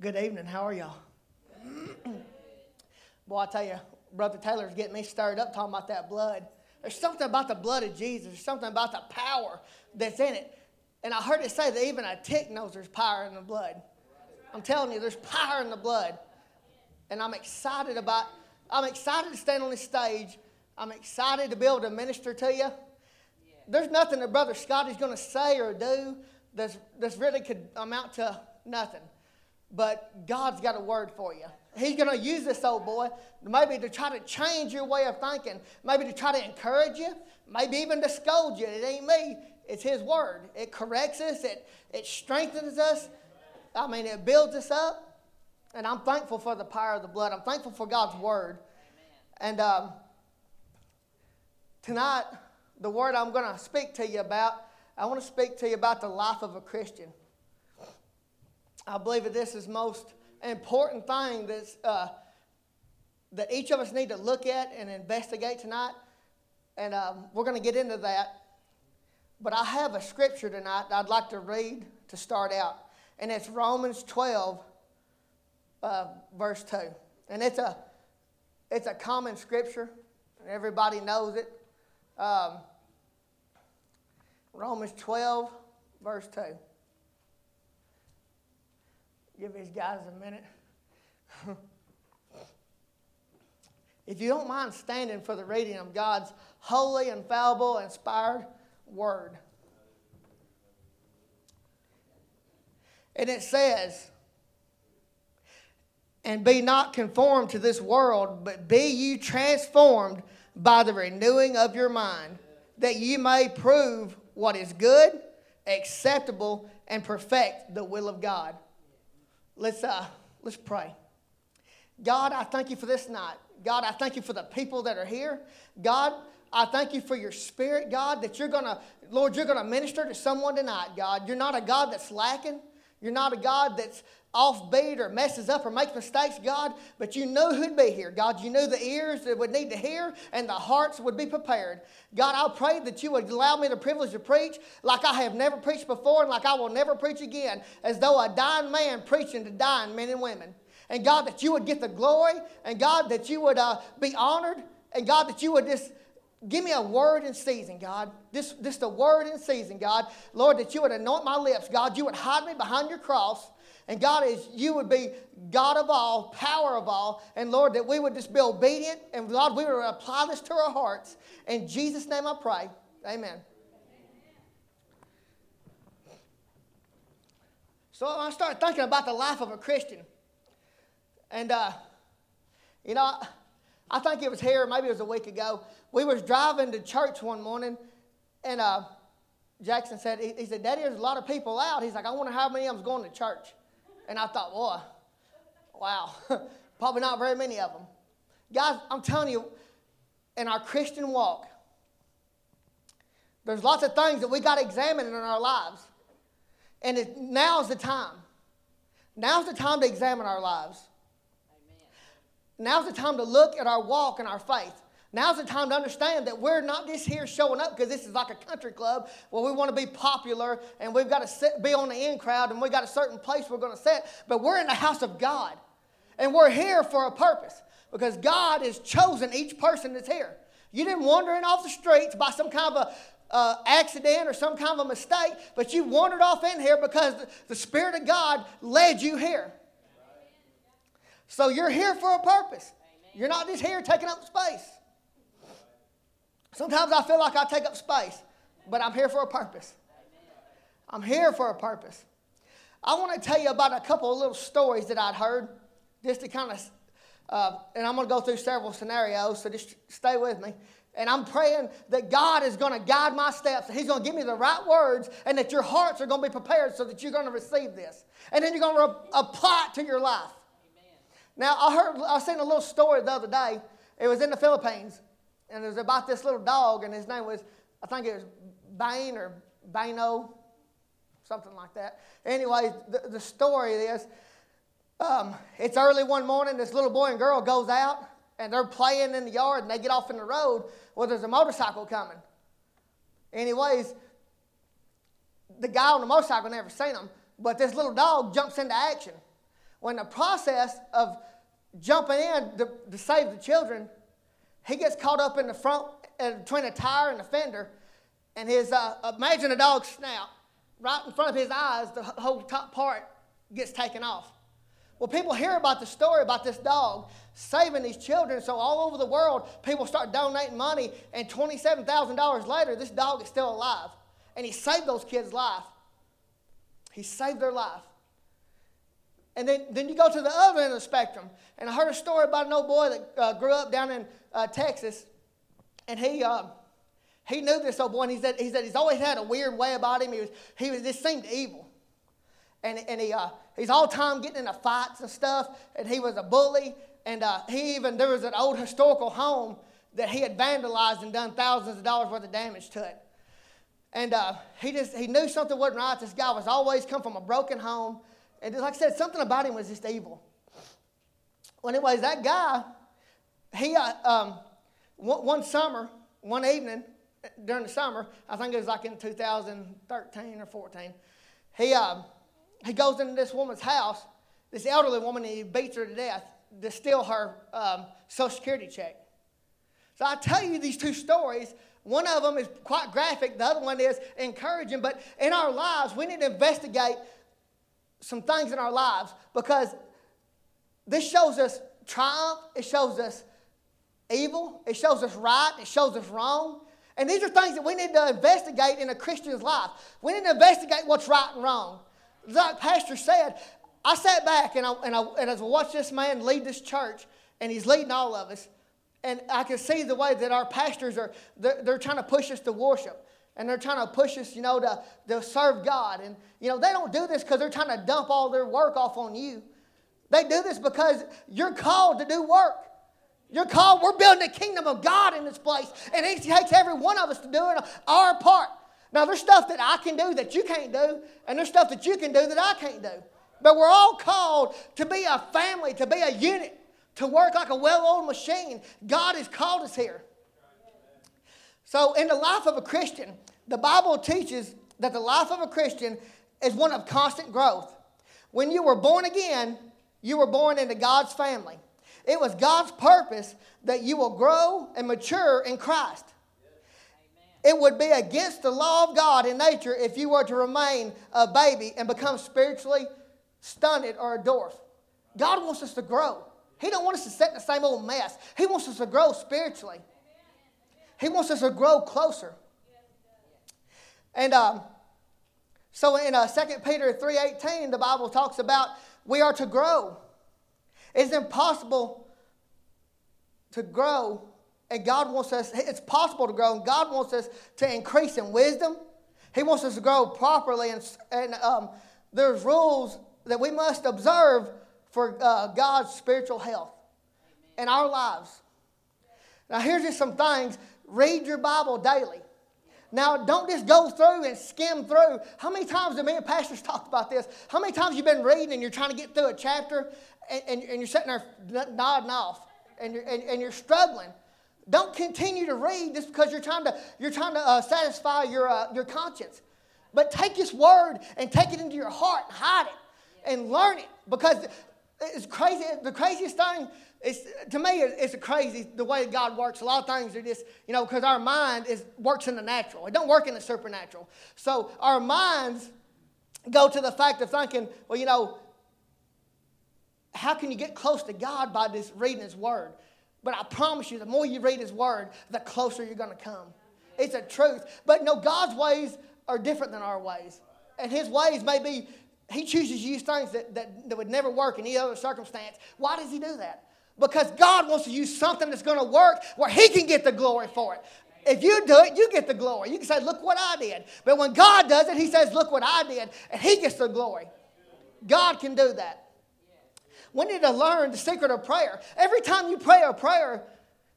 Good evening. How are y'all? Boy, I tell you, Brother Taylor's getting me stirred up talking about that blood. There's something about the blood of Jesus. There's something about the power that's in it. And I heard it say that even a tick knows there's power in the blood. I'm telling you, there's power in the blood. And I'm excited about, I'm excited to stand on this stage. I'm excited to be able to minister to you. There's nothing that Brother Scotty's going to say or do that's, that's really could amount to nothing. But God's got a word for you. He's going to use this old boy maybe to try to change your way of thinking, maybe to try to encourage you, maybe even to scold you. It ain't me, it's His word. It corrects us, it, it strengthens us. I mean, it builds us up. And I'm thankful for the power of the blood. I'm thankful for God's word. And um, tonight, the word I'm going to speak to you about, I want to speak to you about the life of a Christian. I believe that this is most important thing that's, uh, that each of us need to look at and investigate tonight. And um, we're going to get into that. But I have a scripture tonight I'd like to read to start out. And it's Romans 12, uh, verse 2. And it's a, it's a common scripture, and everybody knows it. Um, Romans 12, verse 2. Give these guys a minute. if you don't mind standing for the reading of God's holy, infallible, inspired word. And it says, and be not conformed to this world, but be you transformed by the renewing of your mind, that you may prove what is good, acceptable, and perfect the will of God. Let's, uh, let's pray. God, I thank you for this night. God, I thank you for the people that are here. God, I thank you for your spirit, God, that you're going to, Lord, you're going to minister to someone tonight, God. You're not a God that's lacking. You're not a God that's offbeat or messes up or makes mistakes, God, but you knew who'd be here. God, you knew the ears that would need to hear and the hearts would be prepared. God, I pray that you would allow me the privilege to preach like I have never preached before and like I will never preach again, as though a dying man preaching to dying men and women. And God, that you would get the glory, and God, that you would uh, be honored, and God, that you would just Give me a word in season, God. This, this the word in season, God. Lord, that you would anoint my lips, God. You would hide me behind your cross. And God, is you would be God of all, power of all. And Lord, that we would just be obedient. And God, we would apply this to our hearts. In Jesus' name I pray. Amen. So I started thinking about the life of a Christian. And, uh, you know, I think it was here, maybe it was a week ago. We was driving to church one morning, and uh, Jackson said, he, he, said, Daddy, there's a lot of people out. He's like, I wonder how many of them's going to church. And I thought, boy, wow, probably not very many of them. Guys, I'm telling you, in our Christian walk, there's lots of things that we got to examine in our lives. And it, now's the time. Now's the time to examine our lives. Now's the time to look at our walk and our faith. Now's the time to understand that we're not just here showing up because this is like a country club where we want to be popular and we've got to sit, be on the in crowd and we've got a certain place we're going to sit. But we're in the house of God and we're here for a purpose because God has chosen each person that's here. You didn't wander in off the streets by some kind of a uh, accident or some kind of a mistake, but you wandered off in here because the Spirit of God led you here. So you're here for a purpose. You're not just here taking up space. Sometimes I feel like I take up space, but I'm here for a purpose. I'm here for a purpose. I want to tell you about a couple of little stories that I'd heard, just to kind of, uh, and I'm going to go through several scenarios, so just stay with me. And I'm praying that God is going to guide my steps, He's going to give me the right words, and that your hearts are going to be prepared so that you're going to receive this. And then you're going to re- apply it to your life. Now, I heard, I seen a little story the other day. It was in the Philippines, and it was about this little dog, and his name was, I think it was Bane or Bano, something like that. Anyway, the, the story is, um, it's early one morning. This little boy and girl goes out, and they're playing in the yard, and they get off in the road. Well, there's a motorcycle coming. Anyways, the guy on the motorcycle never seen him, but this little dog jumps into action. When the process of jumping in to, to save the children, he gets caught up in the front uh, between a tire and the fender, and his uh, imagine a dog's snout right in front of his eyes, the whole top part gets taken off. Well, people hear about the story about this dog saving these children, so all over the world, people start donating money, and $27,000 later, this dog is still alive. And he saved those kids' life. He saved their life. And then, then you go to the other end of the spectrum. And I heard a story about an old boy that uh, grew up down in uh, Texas. And he, uh, he knew this old boy, and he said, he said he's always had a weird way about him. He was, he was, this seemed evil. And, and he, uh, he's all time getting into fights and stuff. And he was a bully. And uh, he even, there was an old historical home that he had vandalized and done thousands of dollars worth of damage to it. And uh, he just he knew something wasn't right. This guy was always come from a broken home, and like I said, something about him was just evil. Well, anyways, that guy, he uh, um, one, one, summer, one evening during the summer, I think it was like in 2013 or 14, he uh, he goes into this woman's house, this elderly woman, and he beats her to death to steal her um, Social Security check. So I tell you these two stories one of them is quite graphic, the other one is encouraging. But in our lives, we need to investigate some things in our lives because this shows us triumph, it shows us evil, it shows us right, it shows us wrong. And these are things that we need to investigate in a Christian's life. We need to investigate what's right and wrong. Like Pastor said, I sat back and, I, and, I, and as I watched this man lead this church, and he's leading all of us, and I can see the way that our pastors are, they're, they're, trying to push us to worship. And they're trying to push us, you know, to, to serve God. And, you know, they don't do this because they're trying to dump all their work off on you. They do this because you're called to do work. You're called, we're building the kingdom of God in this place. And He takes every one of us to do our part. Now, there's stuff that I can do that you can't do, and there's stuff that you can do that I can't do. But we're all called to be a family, to be a unit to work like a well oiled machine. God has called us here. So, in the life of a Christian, the Bible teaches that the life of a Christian is one of constant growth. When you were born again, you were born into God's family. It was God's purpose that you will grow and mature in Christ. It would be against the law of God in nature if you were to remain a baby and become spiritually stunted or a dwarf. God wants us to grow. He don't want us to sit in the same old mess. He wants us to grow spiritually. He wants us to grow closer. And um, so in uh, 2 Peter 3.18, the Bible talks about we are to grow. It's impossible to grow, and God wants us, it's possible to grow, and God wants us to increase in wisdom. He wants us to grow properly, and, and um, there's rules that we must observe for uh, God's spiritual health in our lives. Now, here's just some things read your Bible daily. Now, don't just go through and skim through. How many times have me and pastors talked about this? How many times you've been reading and you're trying to get through a chapter and, and, and you're sitting there nodding off and you're, and, and, you're struggling? Don't continue to read just because you're trying to, you're trying to uh, satisfy your, uh, your conscience. But take this word and take it into your heart and hide it and learn it because it's crazy. The craziest thing is, to me, it's crazy the way God works. A lot of things are just, you know, because our mind is works in the natural. It don't work in the supernatural. So our minds go to the fact of thinking, well, you know, how can you get close to God by just reading His Word? But I promise you, the more you read His Word, the closer you're going to come. It's a truth. But no, God's ways are different than our ways. And His ways may be he chooses to use things that, that, that would never work in any other circumstance. Why does he do that? Because God wants to use something that's going to work where he can get the glory for it. If you do it, you get the glory. You can say, Look what I did. But when God does it, he says, Look what I did. And he gets the glory. God can do that. We need to learn the secret of prayer. Every time you pray a prayer,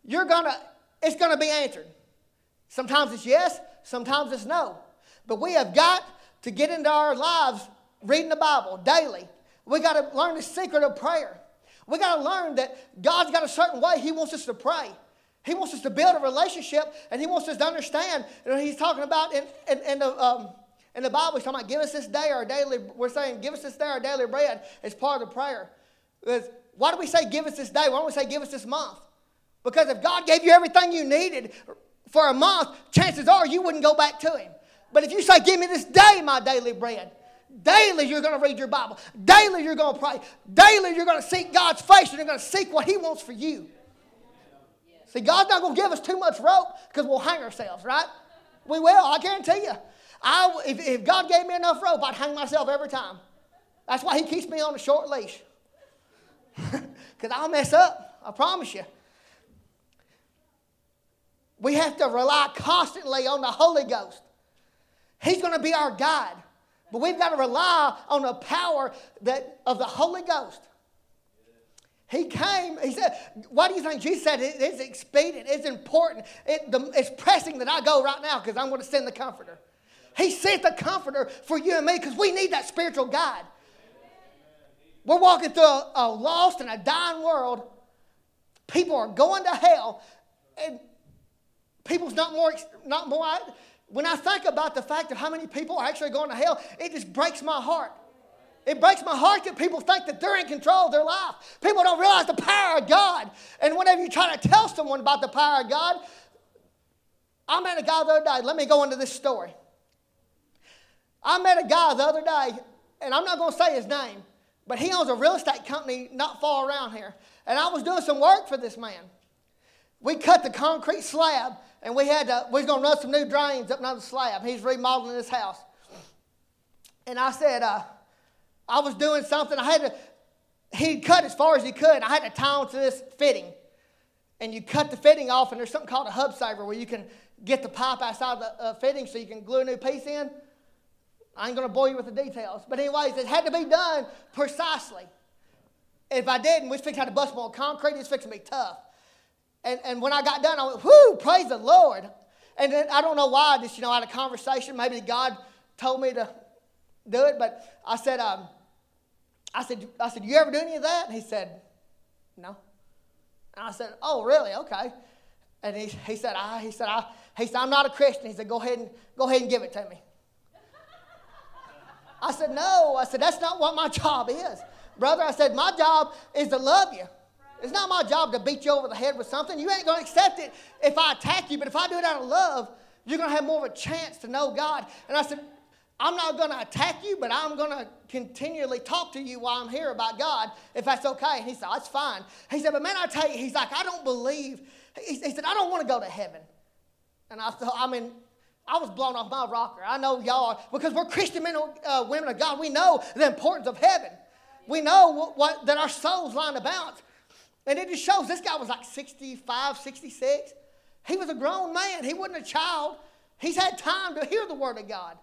you're gonna, it's gonna be answered. Sometimes it's yes, sometimes it's no. But we have got to get into our lives reading the Bible daily. We got to learn the secret of prayer. We got to learn that God's got a certain way He wants us to pray. He wants us to build a relationship, and He wants us to understand. You know, he's talking about in, in, in the, um, And the Bible He's talking about give us this day our daily, we're saying give us this day our daily bread as part of the prayer. Because why do we say give us this day? Why don't we say give us this month? Because if God gave you everything you needed for a month, chances are you wouldn't go back to Him. But if you say, Give me this day my daily bread, daily you're going to read your Bible, daily you're going to pray, daily you're going to seek God's face, and you're going to seek what He wants for you. See, God's not going to give us too much rope because we'll hang ourselves, right? We will, I guarantee you. I, if, if God gave me enough rope, I'd hang myself every time. That's why He keeps me on a short leash. Because I'll mess up, I promise you. We have to rely constantly on the Holy Ghost. He's going to be our guide. But we've got to rely on the power that, of the Holy Ghost. He came, he said, Why do you think Jesus said it is expedient, it's important, it, the, it's pressing that I go right now because I'm going to send the Comforter. He sent the Comforter for you and me because we need that spiritual guide. We're walking through a, a lost and a dying world. People are going to hell, and people's not more, not more. When I think about the fact of how many people are actually going to hell, it just breaks my heart. It breaks my heart that people think that they're in control of their life. People don't realize the power of God. And whenever you try to tell someone about the power of God, I met a guy the other day. Let me go into this story. I met a guy the other day, and I'm not going to say his name, but he owns a real estate company not far around here. And I was doing some work for this man. We cut the concrete slab, and we had to, we was to run some new drains up another slab. He's remodeling his house. And I said, uh, I was doing something. I had to, he cut as far as he could. I had to tie onto this fitting. And you cut the fitting off, and there's something called a hub saver where you can get the pipe outside the uh, fitting so you can glue a new piece in. I ain't to bore you with the details. But, anyways, it had to be done precisely. If I didn't, we fixed had to bust more concrete. It's fixing to be tough. And, and when I got done, I went, whoo, praise the Lord. And then I don't know why, just, you know, I had a conversation. Maybe God told me to do it. But I said, um, I said, I said, you ever do any of that? And he said, no. And I said, oh, really? Okay. And he, he said, I, he said, I, he said, I'm not a Christian. He said, go ahead and, go ahead and give it to me. I said, no. I said, that's not what my job is. Brother, I said, my job is to love you. It's not my job to beat you over the head with something. You ain't going to accept it if I attack you, but if I do it out of love, you're going to have more of a chance to know God. And I said, I'm not going to attack you, but I'm going to continually talk to you while I'm here about God, if that's okay. And he said, That's fine. He said, But man, I tell you, he's like, I don't believe. He, he said, I don't want to go to heaven. And I thought, I mean, I was blown off my rocker. I know y'all because we're Christian men, uh, women of God. We know the importance of heaven. We know what, what, that our souls line about. And it just shows this guy was like 65, 66. He was a grown man. He wasn't a child. He's had time to hear the word of God.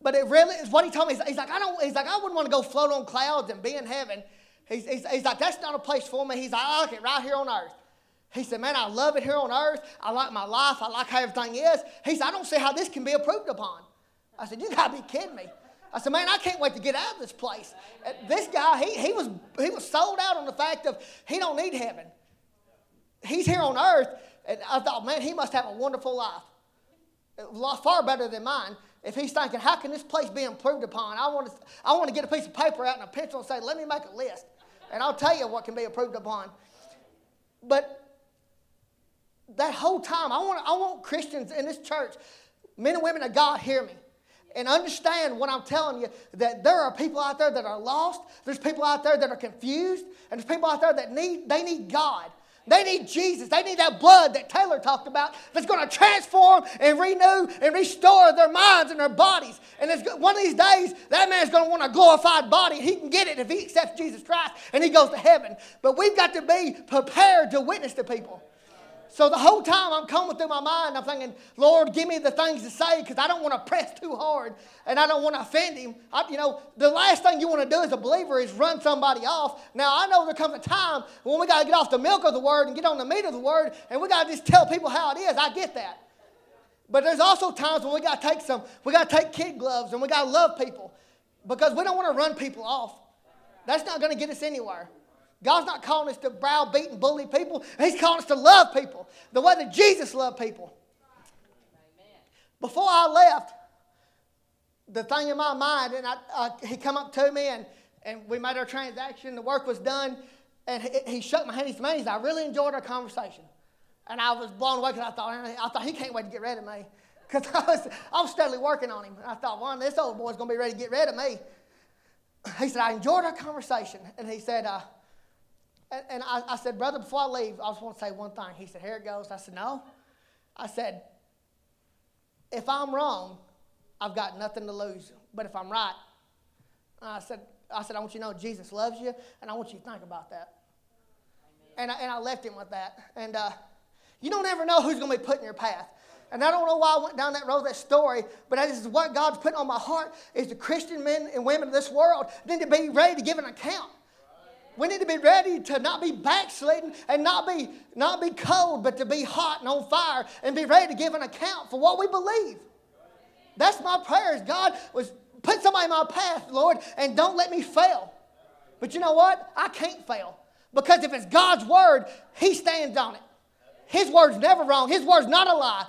But it really is what he told me. He's, he's, like, I don't, he's like, I wouldn't want to go float on clouds and be in heaven. He's, he's, he's like, that's not a place for me. He's like, I like it right here on earth. He said, Man, I love it here on earth. I like my life. I like how everything is. He said, I don't see how this can be approved upon. I said, You got to be kidding me. I said, Man, I can't wait to get out of this place. This guy, he, he, was, he was sold out on the fact of he don't need heaven. He's here on earth. And I thought, Man, he must have a wonderful life. Far better than mine. If he's thinking, How can this place be improved upon? I want to, I want to get a piece of paper out and a pencil and say, Let me make a list. And I'll tell you what can be improved upon. But that whole time, I want, I want Christians in this church, men and women of God, hear me and understand what I'm telling you that there are people out there that are lost, there's people out there that are confused, and there's people out there that need they need God. They need Jesus. They need that blood that Taylor talked about that's going to transform and renew and restore their minds and their bodies. And it's, one of these days, that man's going to want a glorified body. He can get it if he accepts Jesus Christ and he goes to heaven. But we've got to be prepared to witness to people. So the whole time I'm coming through my mind, I'm thinking, Lord, give me the things to say because I don't want to press too hard and I don't want to offend him. I, you know, the last thing you want to do as a believer is run somebody off. Now, I know there comes a time when we got to get off the milk of the word and get on the meat of the word and we got to just tell people how it is. I get that. But there's also times when we got to take some, we got to take kid gloves and we got to love people because we don't want to run people off. That's not going to get us anywhere. God's not calling us to browbeat and bully people. He's calling us to love people the way that Jesus loved people. Before I left, the thing in my mind, and I, uh, he come up to me and, and we made our transaction. The work was done, and he, he shook my hand. He said, "Man, I really enjoyed our conversation." And I was blown away because I thought, I thought he can't wait to get rid of me. Because I was, I was steadily working on him. And I thought, well, this old boy's to be ready to get rid of me. He said, I enjoyed our conversation. And he said, uh, and, and I, I, said, brother, before I leave, I just want to say one thing. He said, here it goes. I said, no. I said, if I'm wrong, I've got nothing to lose. But if I'm right, I said, I said, I want you to know Jesus loves you, and I want you to think about that. And I, and I left him with that. And uh, you don't ever know who's going to be put in your path. And I don't know why I went down that road, that story, but that is what God's put on my heart is the Christian men and women of this world need to be ready to give an account. We need to be ready to not be backslidden and not be, not be cold, but to be hot and on fire and be ready to give an account for what we believe. That's my prayers. God was put somebody in my path, Lord, and don't let me fail. But you know what? I can't fail. Because if it's God's word, He stands on it. His word's never wrong. His word's not a lie.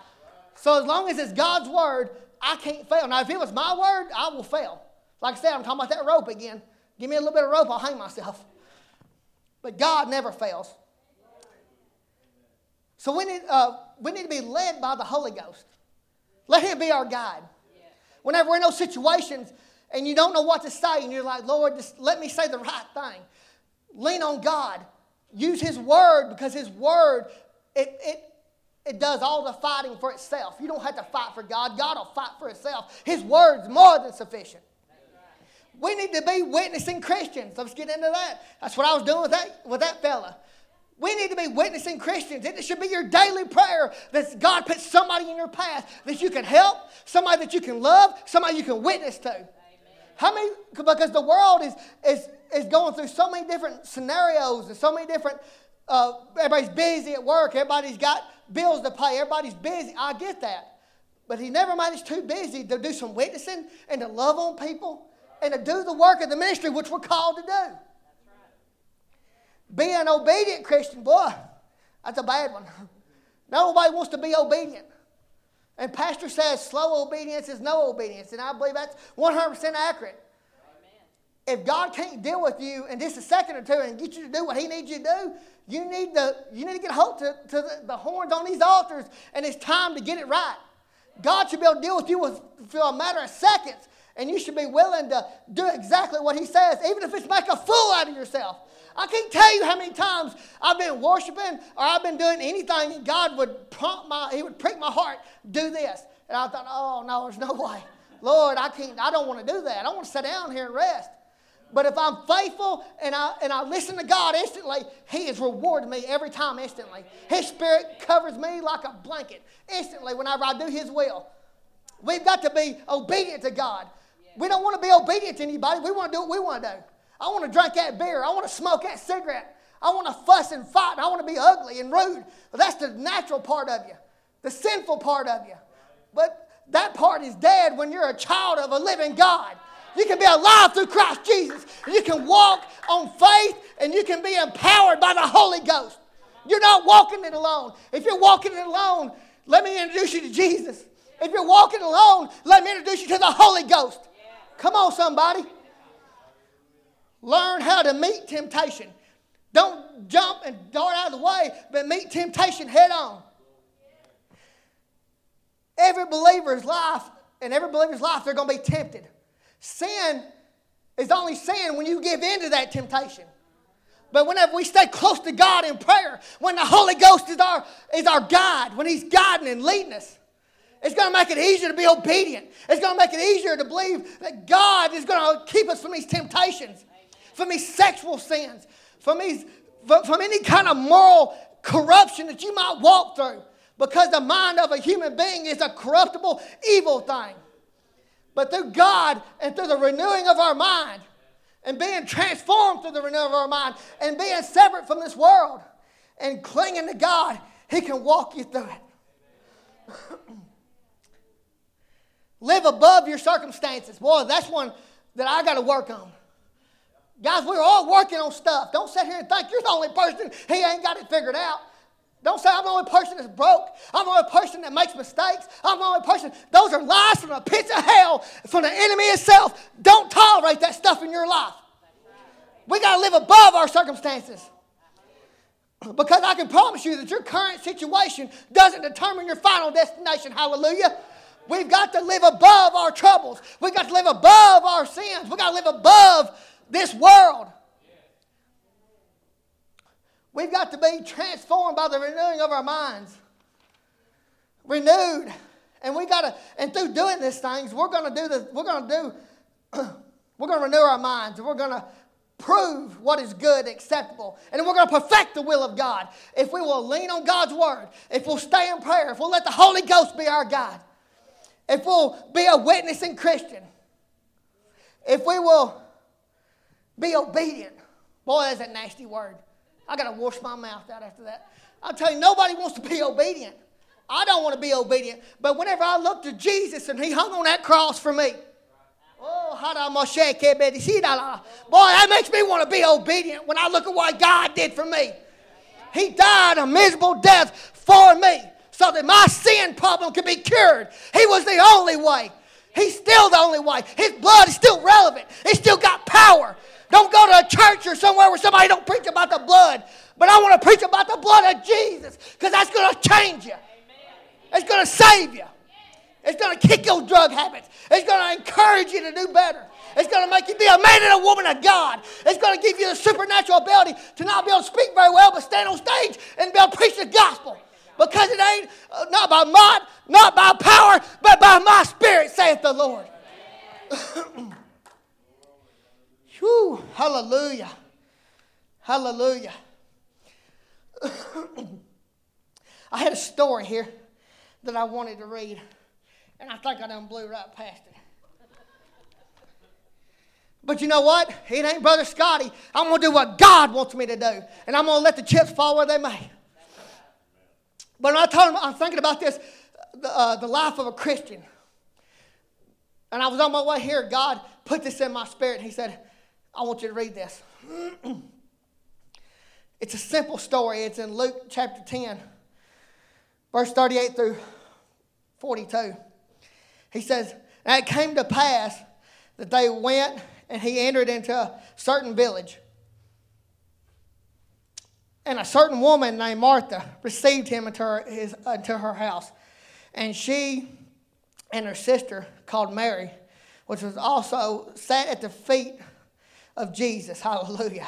So as long as it's God's word, I can't fail. Now, if it was my word, I will fail. Like I said, I'm talking about that rope again. Give me a little bit of rope, I'll hang myself. But God never fails. So we need, uh, we need to be led by the Holy Ghost. Let Him be our guide. Whenever we're in those situations and you don't know what to say, and you're like, Lord, just let me say the right thing. Lean on God. Use His Word because His Word, it, it, it does all the fighting for itself. You don't have to fight for God, God will fight for Himself. His Word's more than sufficient. We need to be witnessing Christians. Let's get into that. That's what I was doing with that, with that fella. We need to be witnessing Christians. It should be your daily prayer that God puts somebody in your path that you can help, somebody that you can love, somebody you can witness to. Amen. How many? Because the world is, is, is going through so many different scenarios and so many different. Uh, everybody's busy at work. Everybody's got bills to pay. Everybody's busy. I get that. But he never made us too busy to do some witnessing and to love on people and to do the work of the ministry which we're called to do. Be an obedient Christian, boy, that's a bad one. Nobody wants to be obedient. And Pastor says slow obedience is no obedience, and I believe that's 100% accurate. Amen. If God can't deal with you in just a second or two and get you to do what He needs you to do, you need to, you need to get hold to, to the, the horns on these altars, and it's time to get it right. God should be able to deal with you with, for a matter of seconds, and you should be willing to do exactly what He says, even if it's make a fool out of yourself. I can't tell you how many times I've been worshiping or I've been doing anything and God would prompt my, He would prick my heart, do this. And I thought, oh no, there's no way. Lord, I can't, I don't want to do that. I want to sit down here and rest. But if I'm faithful and I, and I listen to God instantly, He has rewarded me every time instantly. His Spirit covers me like a blanket instantly whenever I do His will. We've got to be obedient to God. We don't want to be obedient to anybody. We want to do what we want to do. I want to drink that beer. I want to smoke that cigarette. I want to fuss and fight. I want to be ugly and rude. That's the natural part of you, the sinful part of you. But that part is dead when you're a child of a living God. You can be alive through Christ Jesus. You can walk on faith and you can be empowered by the Holy Ghost. You're not walking it alone. If you're walking it alone, let me introduce you to Jesus. If you're walking alone, let me introduce you to the Holy Ghost. Come on, somebody. Learn how to meet temptation. Don't jump and dart out of the way, but meet temptation head on. Every believer's life, and every believer's life, they're going to be tempted. Sin is only sin when you give in to that temptation. But whenever we stay close to God in prayer, when the Holy Ghost is our, is our guide, when He's guiding and leading us, it's going to make it easier to be obedient. It's going to make it easier to believe that God is going to keep us from these temptations from these sexual sins, from, these, from, any kind of moral corruption that you might walk through. Because the mind of a human being is a corruptible, evil thing. But through God and through the renewing of our mind, and being transformed through the renewing of our mind, and being separate from this world, and clinging to God, He can walk you through it. Live above your circumstances. Boy, that's one that I got to work on. Guys, we're all working on stuff. Don't sit here and think you're the only person. He ain't got it figured out. Don't say I'm the only person that's broke. I'm the only person that makes mistakes. I'm the only person. Those are lies from the pits of hell, from the enemy itself. Don't tolerate that stuff in your life. We got to live above our circumstances. Because I can promise you that your current situation doesn't determine your final destination. Hallelujah. We've got to live above our troubles. We've got to live above our sins. We've got to live above this world. We've got to be transformed by the renewing of our minds. Renewed. And we gotta, and through doing these things, we're gonna do the, we're gonna do, we're gonna renew our minds, and we're gonna prove what is good, acceptable, and we're gonna perfect the will of God. If we will lean on God's word, if we'll stay in prayer, if we'll let the Holy Ghost be our guide, if we'll be a witnessing Christian, if we will be obedient. Boy, that's a nasty word. I got to wash my mouth out after that. I'll tell you, nobody wants to be obedient. I don't want to be obedient. But whenever I look to Jesus and He hung on that cross for me, oh, boy, that makes me want to be obedient when I look at what God did for me. He died a miserable death for me so that my sin problem could be cured. He was the only way. He's still the only way. His blood is still relevant. It's still got power. Don't go to a church or somewhere where somebody don't preach about the blood. But I want to preach about the blood of Jesus because that's going to change you. It's going to save you. It's going to kick your drug habits. It's going to encourage you to do better. It's going to make you be a man and a woman of God. It's going to give you the supernatural ability to not be able to speak very well, but stand on stage and be able to preach the gospel. Because it ain't uh, not by might, not by power, but by my spirit, saith the Lord. Whew, hallelujah. Hallelujah. I had a story here that I wanted to read, and I think I done blew right past it. But you know what? It ain't Brother Scotty. I'm going to do what God wants me to do, and I'm going to let the chips fall where they may. But I told him, I'm thinking about this the, uh, the life of a Christian. And I was on my way here. God put this in my spirit. He said, I want you to read this. it's a simple story. It's in Luke chapter 10, verse 38 through 42. He says, And it came to pass that they went and he entered into a certain village. And a certain woman named Martha received him into her, his, into her house. And she and her sister, called Mary, which was also sat at the feet of Jesus. Hallelujah.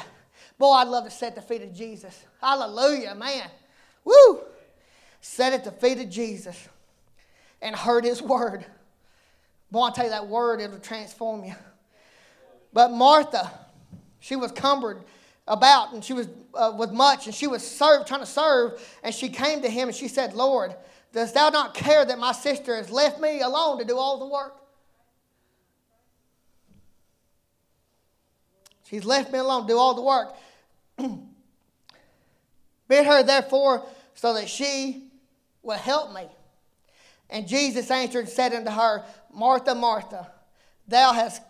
Boy, I'd love to sit at the feet of Jesus. Hallelujah, man. Woo! Sat at the feet of Jesus and heard his word. Boy, I tell you that word, it'll transform you. But Martha, she was cumbered about and she was uh, with much and she was serve, trying to serve and she came to him and she said, Lord, dost thou not care that my sister has left me alone to do all the work? She's left me alone, to do all the work. Bid her therefore so that she will help me. And Jesus answered and said unto her, Martha, Martha, thou hast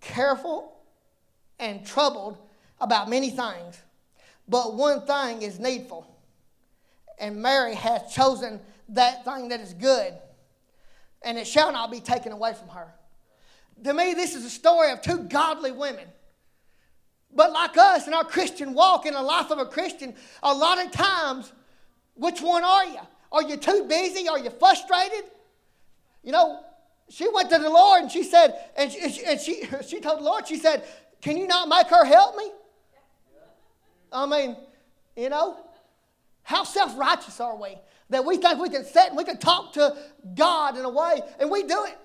careful and troubled about many things, but one thing is needful. And Mary hath chosen that thing that is good, and it shall not be taken away from her. To me, this is a story of two godly women but like us in our Christian walk, in the life of a Christian, a lot of times, which one are you? Are you too busy? Are you frustrated? You know, she went to the Lord and she said, and she, and she, she told the Lord, she said, Can you not make her help me? I mean, you know, how self righteous are we that we think we can sit and we can talk to God in a way, and we do it.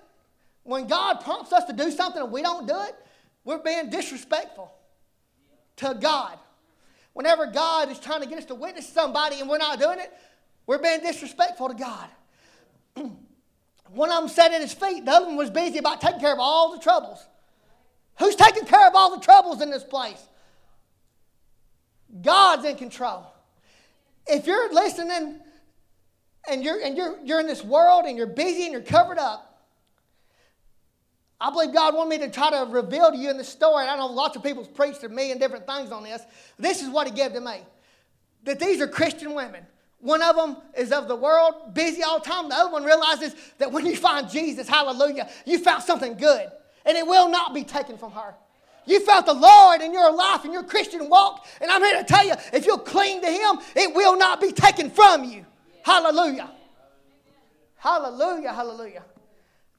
When God prompts us to do something and we don't do it, we're being disrespectful to God. Whenever God is trying to get us to witness somebody and we're not doing it, we're being disrespectful to God. One of them sat at his feet, the other one was busy about taking care of all the troubles. Who's taking care of all the troubles in this place? God's in control. If you're listening and you're and you're you're in this world and you're busy and you're covered up, I believe God wanted me to try to reveal to you in the story. And I know lots of people's preached to me and different things on this. This is what He gave to me that these are Christian women, One of them is of the world, busy all the time. The other one realizes that when you find Jesus, hallelujah, you found something good. And it will not be taken from her. You felt the Lord in your life and your Christian walk. And I'm here to tell you if you'll cling to Him, it will not be taken from you. Hallelujah. Hallelujah. Hallelujah.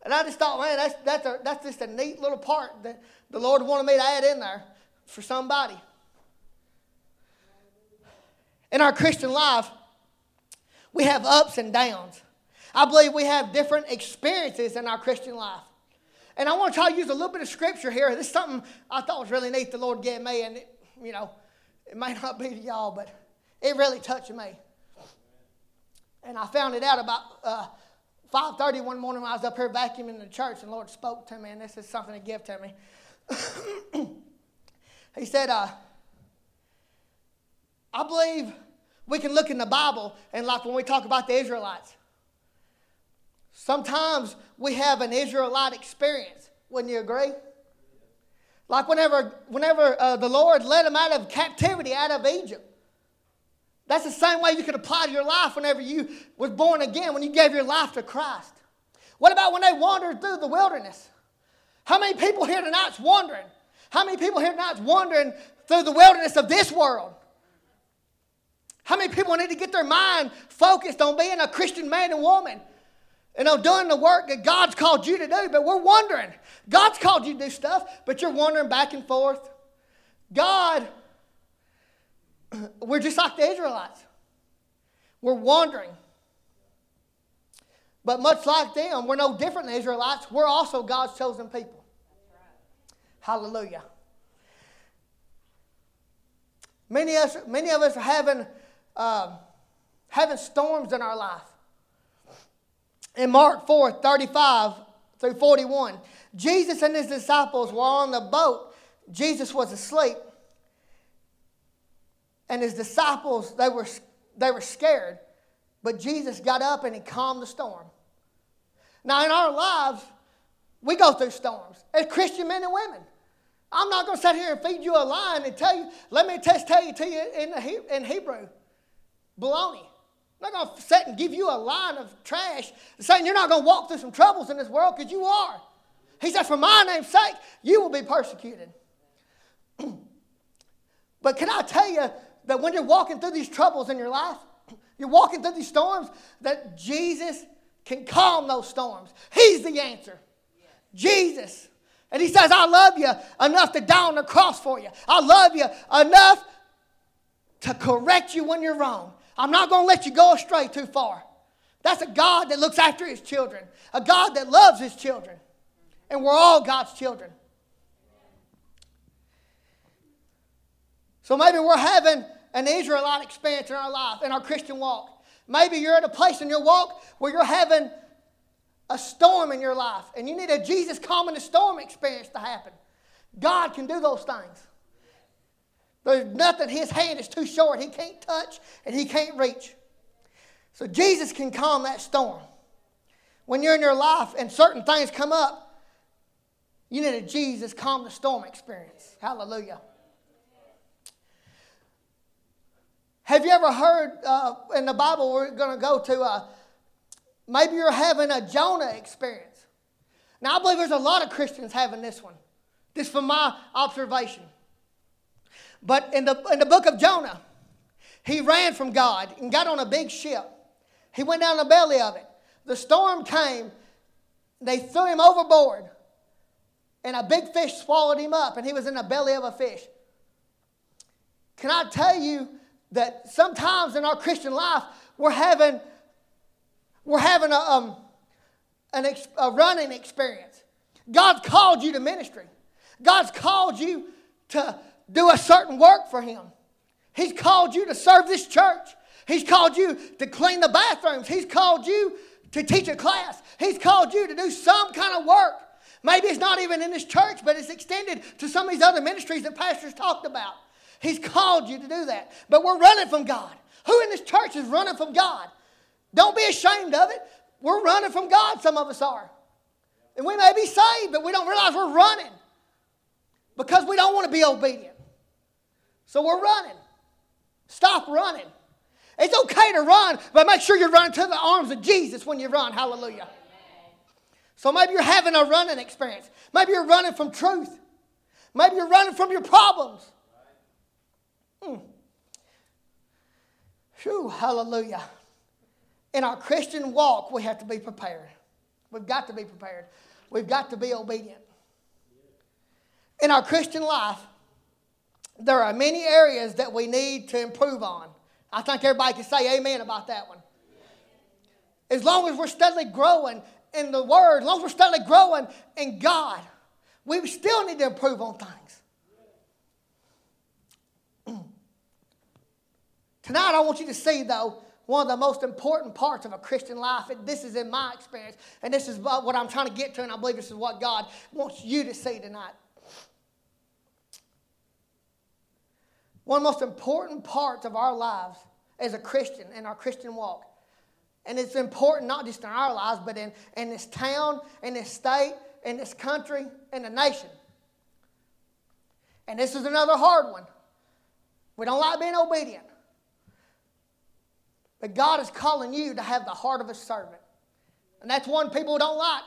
And I just thought, man, that's, that's, a, that's just a neat little part that the Lord wanted me to add in there for somebody. In our Christian life, we have ups and downs. I believe we have different experiences in our Christian life. And I want to try to use a little bit of scripture here. This is something I thought was really neat the Lord gave me, and it, you know, it may not be to y'all, but it really touched me. And I found it out about uh, 5.30 one morning when I was up here vacuuming the church, and the Lord spoke to me, and this is something to give to me. he said, uh, I believe we can look in the Bible, and like when we talk about the Israelites, sometimes we have an Israelite experience. Wouldn't you agree? Like whenever, whenever uh, the Lord led them out of captivity, out of Egypt. That's the same way you could apply to your life whenever you was born again, when you gave your life to Christ. What about when they wandered through the wilderness? How many people here tonight's wandering? How many people here tonight's wandering through the wilderness of this world? How many people need to get their mind focused on being a Christian man and woman? And on doing the work that God's called you to do, but we're wondering. God's called you to do stuff, but you're wandering back and forth. God, we're just like the Israelites. We're wandering. But much like them, we're no different than Israelites. We're also God's chosen people. Hallelujah. Many of us, many of us are having uh, having storms in our life. In Mark 4 35 through 41, Jesus and his disciples were on the boat. Jesus was asleep. And his disciples, they were, they were scared. But Jesus got up and he calmed the storm. Now, in our lives, we go through storms as Christian men and women. I'm not going to sit here and feed you a line and tell you, let me tell you to you in Hebrew. Baloney. I'm not going to sit and give you a line of trash saying you're not going to walk through some troubles in this world because you are. He said, For my name's sake, you will be persecuted. but can I tell you that when you're walking through these troubles in your life, you're walking through these storms, that Jesus can calm those storms. He's the answer. Jesus. And he says, I love you enough to die on the cross for you. I love you enough to correct you when you're wrong. I'm not going to let you go astray too far. That's a God that looks after his children, a God that loves his children. And we're all God's children. So maybe we're having an Israelite experience in our life, in our Christian walk. Maybe you're at a place in your walk where you're having a storm in your life and you need a Jesus calming the storm experience to happen. God can do those things. There's nothing, his hand is too short. He can't touch and he can't reach. So Jesus can calm that storm. When you're in your life and certain things come up, you need a Jesus calm the storm experience. Hallelujah. Have you ever heard uh, in the Bible, we're going to go to, uh, maybe you're having a Jonah experience. Now, I believe there's a lot of Christians having this one, just from my observation. But in the, in the book of Jonah, he ran from God and got on a big ship. He went down the belly of it. The storm came, they threw him overboard, and a big fish swallowed him up, and he was in the belly of a fish. Can I tell you that sometimes in our Christian life, we're having, we're having a, um, an ex, a running experience. God's called you to ministry. God's called you to do a certain work for Him. He's called you to serve this church. He's called you to clean the bathrooms. He's called you to teach a class. He's called you to do some kind of work. Maybe it's not even in this church, but it's extended to some of these other ministries that pastors talked about. He's called you to do that. But we're running from God. Who in this church is running from God? Don't be ashamed of it. We're running from God, some of us are. And we may be saved, but we don't realize we're running because we don't want to be obedient. So we're running. Stop running. It's okay to run, but make sure you're running to the arms of Jesus when you run. Hallelujah. So maybe you're having a running experience. Maybe you're running from truth. Maybe you're running from your problems. Hmm. Whew, hallelujah. In our Christian walk, we have to be prepared. We've got to be prepared. We've got to be obedient. In our Christian life, there are many areas that we need to improve on. I think everybody can say amen about that one. As long as we're steadily growing in the Word, as long as we're steadily growing in God, we still need to improve on things. Tonight, I want you to see, though, one of the most important parts of a Christian life. And this is in my experience, and this is what I'm trying to get to, and I believe this is what God wants you to see tonight. One of the most important parts of our lives as a Christian in our Christian walk. And it's important not just in our lives, but in, in this town, in this state, in this country, in the nation. And this is another hard one. We don't like being obedient. But God is calling you to have the heart of a servant. And that's one people don't like.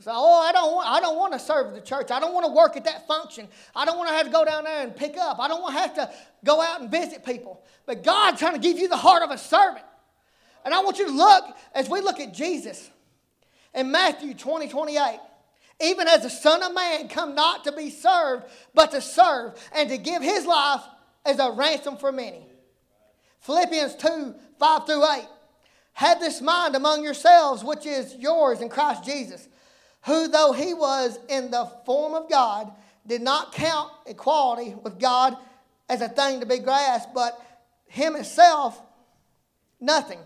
So, oh, I don't, want, I don't want to serve the church. I don't want to work at that function. I don't want to have to go down there and pick up. I don't want to have to go out and visit people. But God's trying to give you the heart of a servant. And I want you to look, as we look at Jesus in Matthew 20, 28, even as the Son of Man come not to be served, but to serve and to give his life as a ransom for many. Philippians 2, 5 through 8. Have this mind among yourselves, which is yours in Christ Jesus who, though he was in the form of God, did not count equality with God as a thing to be grasped, but him himself nothing.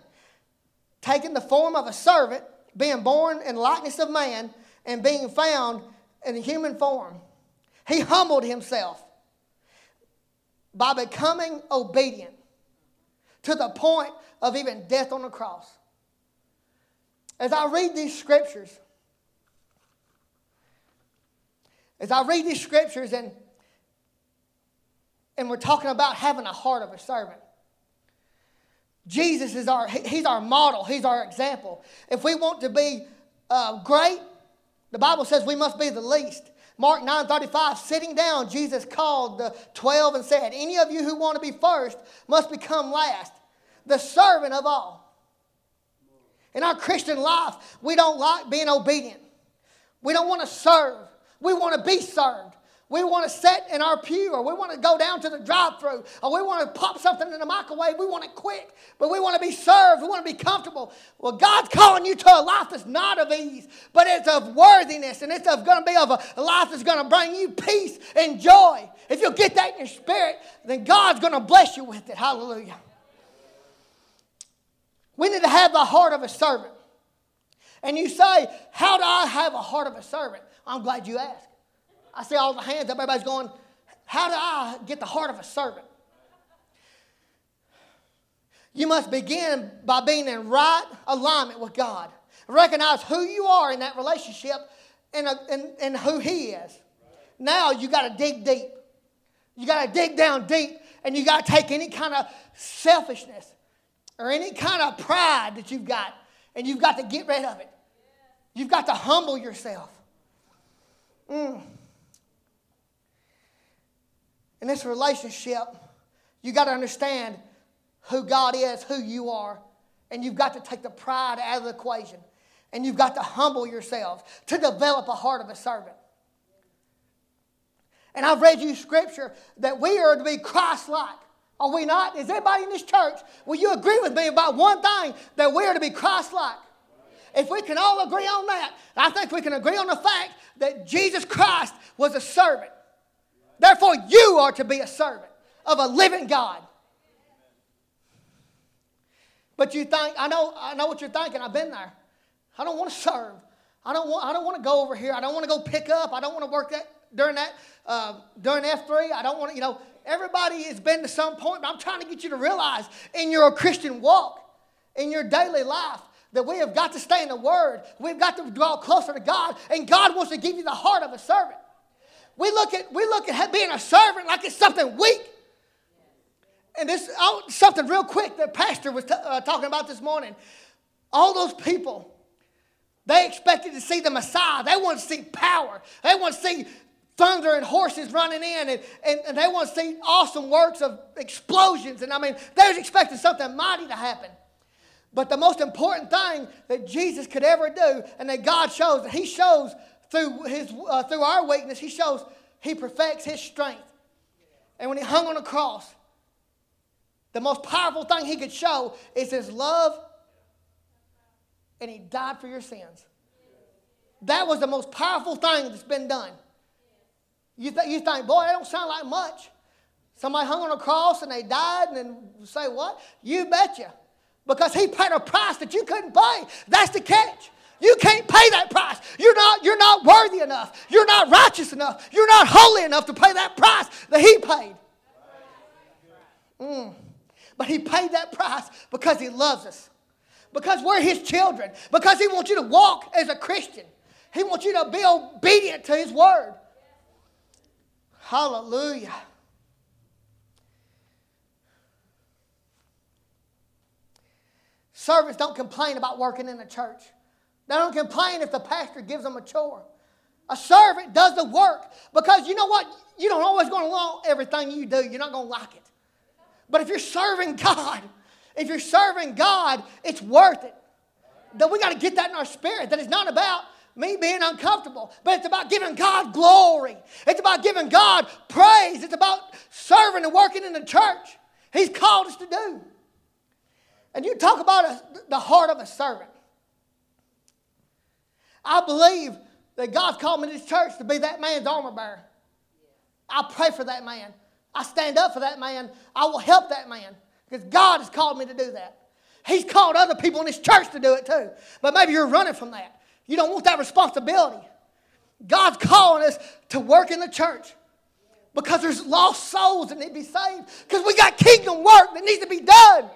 Taking the form of a servant, being born in likeness of man, and being found in human form, he humbled himself by becoming obedient to the point of even death on the cross. As I read these scriptures, As I read these scriptures and, and we're talking about having a heart of a servant. Jesus is our, he's our model, he's our example. If we want to be uh, great, the Bible says we must be the least. Mark 9:35, sitting down, Jesus called the 12 and said, Any of you who want to be first must become last, the servant of all. In our Christian life, we don't like being obedient. We don't want to serve. We want to be served. We want to sit in our pew or we want to go down to the drive through or we want to pop something in the microwave. We want it quick, but we want to be served. We want to be comfortable. Well, God's calling you to a life that's not of ease, but it's of worthiness and it's of going to be of a life that's going to bring you peace and joy. If you'll get that in your spirit, then God's going to bless you with it. Hallelujah. We need to have the heart of a servant. And you say, How do I have a heart of a servant? I'm glad you asked. I see all the hands. Everybody's going, How do I get the heart of a servant? You must begin by being in right alignment with God. Recognize who you are in that relationship and, uh, and, and who He is. Now you got to dig deep. You got to dig down deep and you got to take any kind of selfishness or any kind of pride that you've got and you've got to get rid of it. You've got to humble yourself. Mm. In this relationship, you got to understand who God is, who you are, and you've got to take the pride out of the equation. And you've got to humble yourselves to develop a heart of a servant. And I've read you scripture that we are to be Christ like. Are we not? Is everybody in this church, will you agree with me about one thing that we are to be Christ like? If we can all agree on that, I think we can agree on the fact that Jesus Christ was a servant. Therefore, you are to be a servant of a living God. But you think, I know, I know what you're thinking. I've been there. I don't want to serve. I don't want, I don't want to go over here. I don't want to go pick up. I don't want to work that during that uh, during F3. I don't want to, you know, everybody has been to some point, but I'm trying to get you to realize in your Christian walk, in your daily life, that we have got to stay in the Word. We've got to draw closer to God, and God wants to give you the heart of a servant. We look at, we look at being a servant like it's something weak. And this something real quick that Pastor was t- uh, talking about this morning. All those people, they expected to see the Messiah. They want to see power. They want to see thunder and horses running in, and, and, and they want to see awesome works of explosions. And I mean, they was expecting something mighty to happen. But the most important thing that Jesus could ever do, and that God shows, He shows through, his, uh, through our weakness, He shows He perfects His strength. And when He hung on the cross, the most powerful thing He could show is His love, and He died for your sins. That was the most powerful thing that's been done. You, th- you think, boy, that don't sound like much. Somebody hung on a cross and they died, and then say, what? You betcha because he paid a price that you couldn't pay. That's the catch. You can't pay that price. You're not, you're not worthy enough. You're not righteous enough. You're not holy enough to pay that price that he paid. Mm. But he paid that price because he loves us. Because we're his children. Because he wants you to walk as a Christian. He wants you to be obedient to his word. Hallelujah. Servants don't complain about working in the church. They don't complain if the pastor gives them a chore. A servant does the work because you know what? You don't always going to want everything you do. You're not going to like it. But if you're serving God, if you're serving God, it's worth it. That we got to get that in our spirit. That it's not about me being uncomfortable, but it's about giving God glory. It's about giving God praise. It's about serving and working in the church. He's called us to do. And you talk about a, the heart of a servant. I believe that God's called me to this church to be that man's armor bearer. I pray for that man. I stand up for that man. I will help that man because God has called me to do that. He's called other people in this church to do it too. But maybe you're running from that. You don't want that responsibility. God's calling us to work in the church because there's lost souls that need to be saved because we got kingdom work that needs to be done.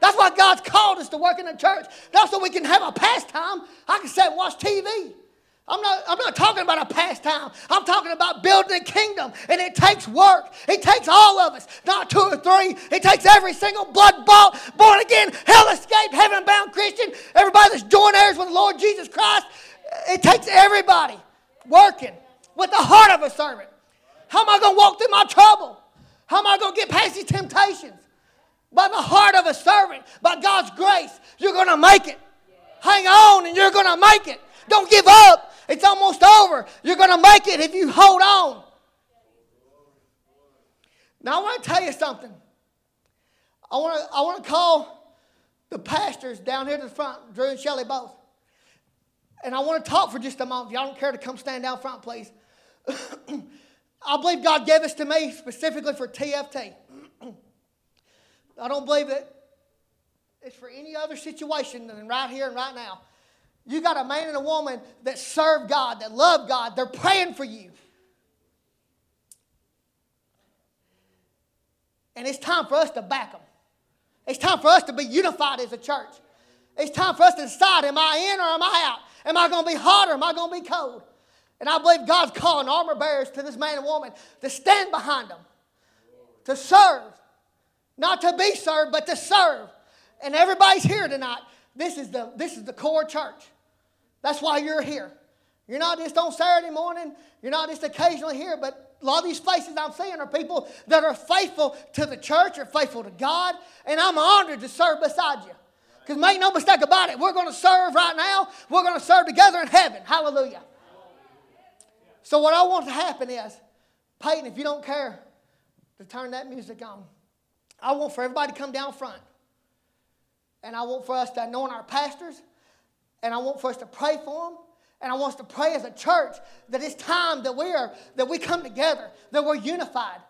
That's why God's called us to work in the church. Not so we can have a pastime. I can sit and watch TV. I'm not, I'm not talking about a pastime. I'm talking about building a kingdom. And it takes work. It takes all of us, not two or three. It takes every single blood bought, born again, hell escaped, heaven bound Christian, everybody that's joint heirs with the Lord Jesus Christ. It takes everybody working with the heart of a servant. How am I going to walk through my trouble? How am I going to get past these temptations? By the heart of a servant, by God's grace, you're going to make it. Hang on and you're going to make it. Don't give up. It's almost over. You're going to make it if you hold on. Now, I want to tell you something. I want to, I want to call the pastors down here to the front, Drew and Shelley both. And I want to talk for just a moment. If y'all don't care to come stand down front, please. I believe God gave this to me specifically for TFT. I don't believe that it's for any other situation than right here and right now. You got a man and a woman that serve God, that love God, they're praying for you. And it's time for us to back them. It's time for us to be unified as a church. It's time for us to decide am I in or am I out? Am I going to be hot or am I going to be cold? And I believe God's calling armor bearers to this man and woman to stand behind them, to serve, not to be served, but to serve. And everybody's here tonight. This is the, this is the core church. That's why you're here. You're not just on Saturday morning, you're not just occasionally here, but a lot of these faces I'm seeing are people that are faithful to the church, are faithful to God, and I'm honored to serve beside you. Because make no mistake about it, we're going to serve right now. We're going to serve together in heaven. Hallelujah. So, what I want to happen is, Peyton, if you don't care, to turn that music on. I want for everybody to come down front. And I want for us to anoint our pastors. And I want for us to pray for them. And I want us to pray as a church that it's time that we are that we come together, that we're unified,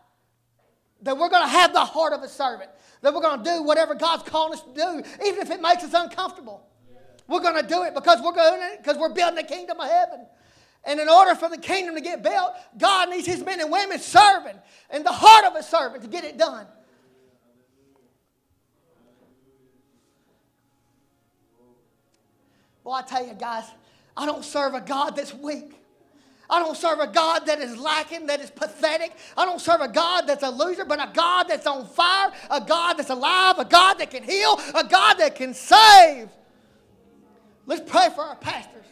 that we're going to have the heart of a servant, that we're going to do whatever God's calling us to do, even if it makes us uncomfortable. We're going to do it because we're going because we're building the kingdom of heaven. And in order for the kingdom to get built, God needs His men and women serving in the heart of a servant to get it done. Well, I tell you guys, I don't serve a God that's weak. I don't serve a God that is lacking, that is pathetic. I don't serve a God that's a loser, but a God that's on fire, a God that's alive, a God that can heal, a God that can save. Let's pray for our pastors.